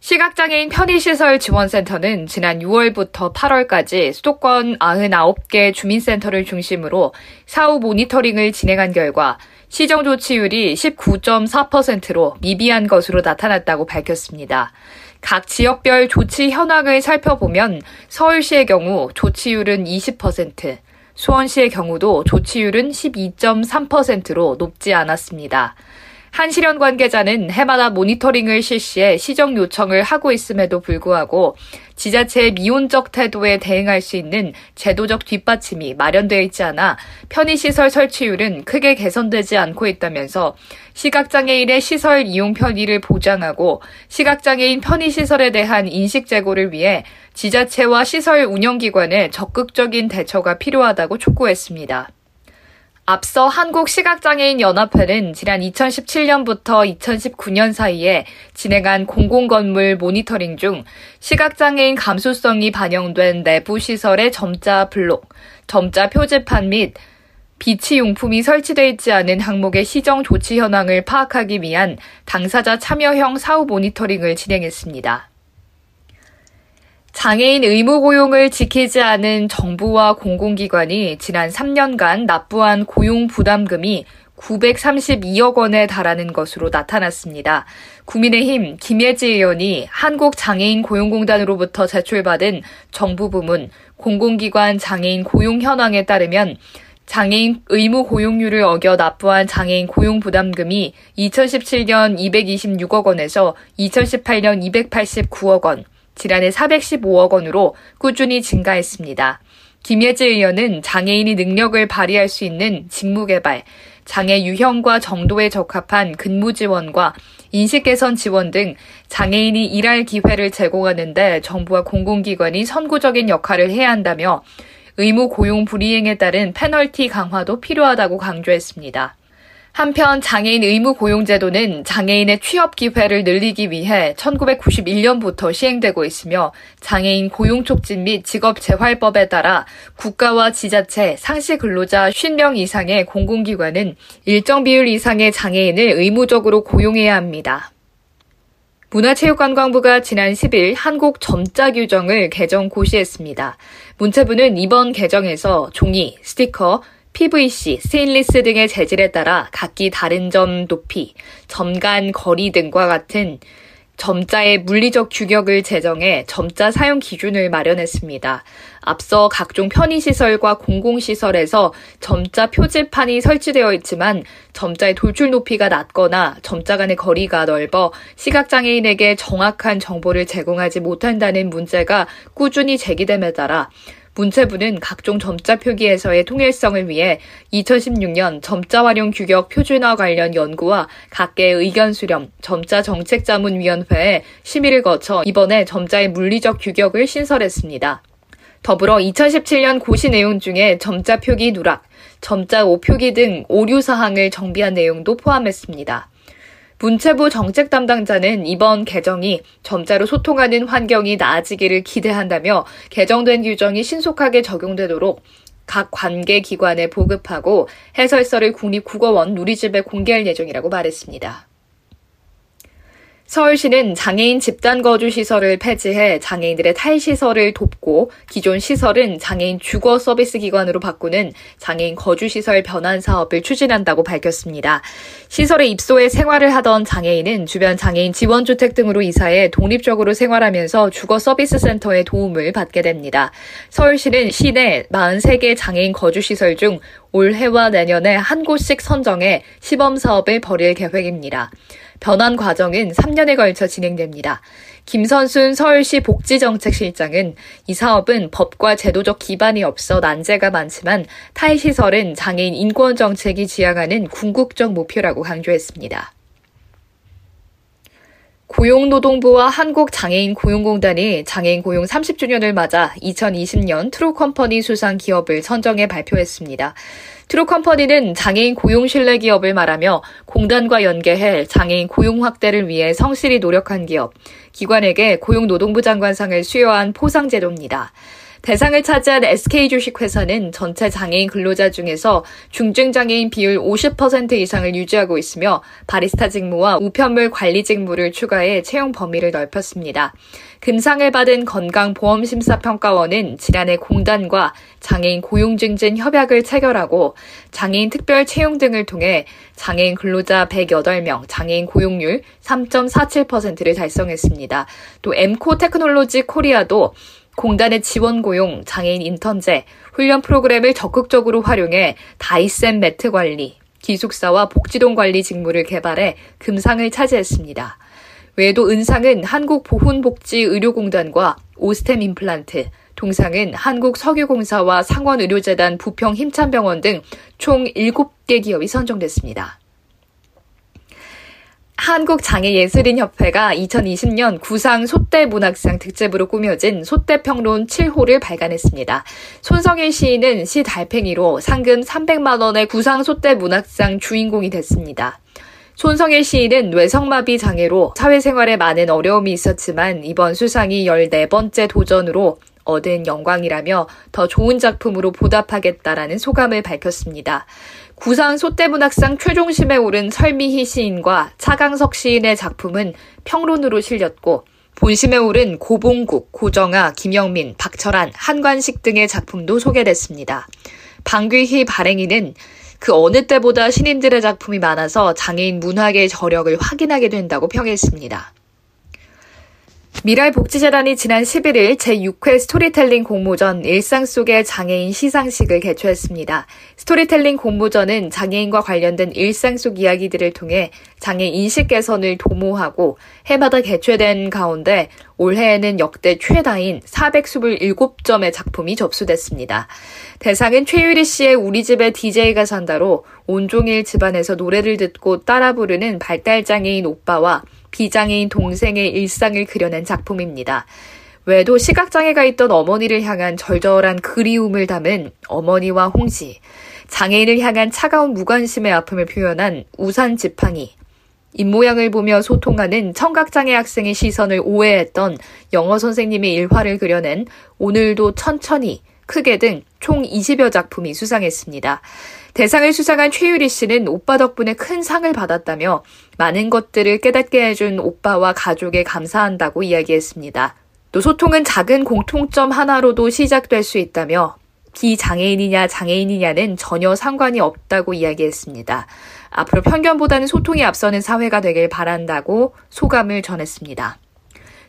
시각장애인 편의시설 지원센터는 지난 6월부터 8월까지 수도권 99개 주민센터를 중심으로 사후 모니터링을 진행한 결과 시정 조치율이 19.4%로 미비한 것으로 나타났다고 밝혔습니다. 각 지역별 조치 현황을 살펴보면 서울시의 경우 조치율은 20%, 수원시의 경우도 조치율은 12.3%로 높지 않았습니다. 한시련 관계자는 해마다 모니터링을 실시해 시정 요청을 하고 있음에도 불구하고 지자체의 미온적 태도에 대응할 수 있는 제도적 뒷받침이 마련되어 있지 않아 편의시설 설치율은 크게 개선되지 않고 있다면서 시각장애인의 시설 이용 편의를 보장하고 시각장애인 편의시설에 대한 인식 제고를 위해 지자체와 시설 운영기관의 적극적인 대처가 필요하다고 촉구했습니다. 앞서 한국시각장애인연합회는 지난 2017년부터 2019년 사이에 진행한 공공건물 모니터링 중 시각장애인 감수성이 반영된 내부 시설의 점자 블록, 점자 표지판 및 비치 용품이 설치되어 있지 않은 항목의 시정 조치 현황을 파악하기 위한 당사자 참여형 사후 모니터링을 진행했습니다. 장애인 의무 고용을 지키지 않은 정부와 공공기관이 지난 3년간 납부한 고용 부담금이 932억 원에 달하는 것으로 나타났습니다. 국민의힘 김예지 의원이 한국장애인 고용공단으로부터 제출받은 정부 부문 공공기관 장애인 고용 현황에 따르면 장애인 의무 고용률을 어겨 납부한 장애인 고용 부담금이 2017년 226억 원에서 2018년 289억 원, 지난해 415억 원으로 꾸준히 증가했습니다. 김예지 의원은 장애인이 능력을 발휘할 수 있는 직무 개발, 장애 유형과 정도에 적합한 근무 지원과 인식 개선 지원 등 장애인이 일할 기회를 제공하는데 정부와 공공기관이 선구적인 역할을 해야 한다며 의무 고용 불이행에 따른 페널티 강화도 필요하다고 강조했습니다. 한편 장애인 의무 고용제도는 장애인의 취업 기회를 늘리기 위해 1991년부터 시행되고 있으며 장애인 고용 촉진 및 직업 재활법에 따라 국가와 지자체, 상시 근로자 50명 이상의 공공기관은 일정 비율 이상의 장애인을 의무적으로 고용해야 합니다. 문화체육관광부가 지난 10일 한국 점자 규정을 개정 고시했습니다. 문체부는 이번 개정에서 종이, 스티커, PVC, 스테인리스 등의 재질에 따라 각기 다른 점 높이, 점간 거리 등과 같은 점자의 물리적 규격을 제정해 점자 사용 기준을 마련했습니다. 앞서 각종 편의시설과 공공시설에서 점자 표지판이 설치되어 있지만 점자의 돌출 높이가 낮거나 점자 간의 거리가 넓어 시각장애인에게 정확한 정보를 제공하지 못한다는 문제가 꾸준히 제기됨에 따라 문체부는 각종 점자 표기에서의 통일성을 위해 2016년 점자 활용 규격 표준화 관련 연구와 각계의 의견 수렴 점자 정책자문위원회에 심의를 거쳐 이번에 점자의 물리적 규격을 신설했습니다. 더불어 2017년 고시 내용 중에 점자 표기 누락, 점자 오표기 등 오류 사항을 정비한 내용도 포함했습니다. 문체부 정책 담당자는 이번 개정이 점자로 소통하는 환경이 나아지기를 기대한다며 개정된 규정이 신속하게 적용되도록 각 관계 기관에 보급하고 해설서를 국립국어원 누리집에 공개할 예정이라고 말했습니다. 서울시는 장애인 집단 거주 시설을 폐지해 장애인들의 탈시설을 돕고 기존 시설은 장애인 주거 서비스 기관으로 바꾸는 장애인 거주 시설 변환 사업을 추진한다고 밝혔습니다. 시설에 입소해 생활을 하던 장애인은 주변 장애인 지원 주택 등으로 이사해 독립적으로 생활하면서 주거 서비스 센터의 도움을 받게 됩니다. 서울시는 시내 43개 장애인 거주 시설 중 올해와 내년에 한 곳씩 선정해 시범 사업을 벌일 계획입니다. 변환 과정은 3년에 걸쳐 진행됩니다. 김선순 서울시 복지정책실장은 이 사업은 법과 제도적 기반이 없어 난제가 많지만 타의시설은 장애인 인권정책이 지향하는 궁극적 목표라고 강조했습니다. 고용노동부와 한국장애인 고용공단이 장애인 고용 30주년을 맞아 2020년 트루컴퍼니 수상 기업을 선정해 발표했습니다. 트루컴퍼니는 장애인 고용 신뢰 기업을 말하며 공단과 연계해 장애인 고용 확대를 위해 성실히 노력한 기업, 기관에게 고용노동부 장관상을 수여한 포상제도입니다. 대상을 차지한 SK주식회사는 전체 장애인 근로자 중에서 중증장애인 비율 50% 이상을 유지하고 있으며 바리스타 직무와 우편물 관리 직무를 추가해 채용 범위를 넓혔습니다. 금상을 받은 건강보험심사평가원은 지난해 공단과 장애인 고용증진 협약을 체결하고 장애인 특별 채용 등을 통해 장애인 근로자 108명, 장애인 고용률 3.47%를 달성했습니다. 또 앰코 테크놀로지 코리아도 공단의 지원 고용, 장애인 인턴제, 훈련 프로그램을 적극적으로 활용해 다이센 매트 관리, 기숙사와 복지동 관리 직무를 개발해 금상을 차지했습니다. 외에도 은상은 한국보훈복지의료공단과 오스템 임플란트, 동상은 한국석유공사와 상원의료재단 부평 힘찬병원 등 총 7개 기업이 선정됐습니다. 한국장애예술인협회가 2020년 구상 소떼문학상 특집으로 꾸며진 소떼평론 7호를 발간했습니다. 손성일 시인은 시 달팽이로 상금 300만 원의 구상 소떼문학상 주인공이 됐습니다. 손성일 시인은 뇌성마비 장애로 사회생활에 많은 어려움이 있었지만 이번 수상이 14번째 도전으로 얻은 영광이라며 더 좋은 작품으로 보답하겠다라는 소감을 밝혔습니다. 구상 소떼문학상 최종심에 오른 설미희 시인과 차강석 시인의 작품은 평론으로 실렸고 본심에 오른 고봉국, 고정아, 김영민, 박철한, 한관식 등의 작품도 소개됐습니다. 방귀희 발행이는 그 어느 때보다 신인들의 작품이 많아서 장애인 문학의 저력을 확인하게 된다고 평했습니다. 밀알복지재단이 지난 11일 제6회 스토리텔링 공모전 일상 속의 장애인 시상식을 개최했습니다. 스토리텔링 공모전은 장애인과 관련된 일상 속 이야기들을 통해 장애 인식 개선을 도모하고 해마다 개최된 가운데 올해에는 역대 최다인 427점의 작품이 접수됐습니다. 대상은 최유리 씨의 우리 집에 DJ가 산다로 온종일 집안에서 노래를 듣고 따라 부르는 발달장애인 오빠와 비장애인 동생의 일상을 그려낸 작품입니다. 외에도 시각장애가 있던 어머니를 향한 절절한 그리움을 담은 어머니와 홍시, 장애인을 향한 차가운 무관심의 아픔을 표현한 우산 지팡이, 입모양을 보며 소통하는 청각장애 학생의 시선을 오해했던 영어 선생님의 일화를 그려낸 오늘도 천천히, 크게 등 총 20여 작품이 수상했습니다. 대상을 수상한 최유리 씨는 오빠 덕분에 큰 상을 받았다며 많은 것들을 깨닫게 해준 오빠와 가족에 감사한다고 이야기했습니다. 또 소통은 작은 공통점 하나로도 시작될 수 있다며 비장애인이냐 장애인이냐는 전혀 상관이 없다고 이야기했습니다. 앞으로 편견보다는 소통이 앞서는 사회가 되길 바란다고 소감을 전했습니다.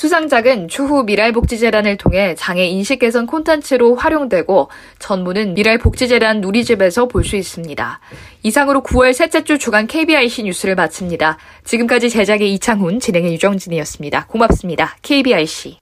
수상작은 추후 미랄복지재단을 통해 장애 인식 개선 콘텐츠로 활용되고 전문은 미랄복지재단 누리집에서 볼 수 있습니다. 이상으로 9월 셋째 주 주간 KBIC 뉴스를 마칩니다. 지금까지 제작의 이창훈, 진행의 유정진이었습니다. 고맙습니다. KBIC.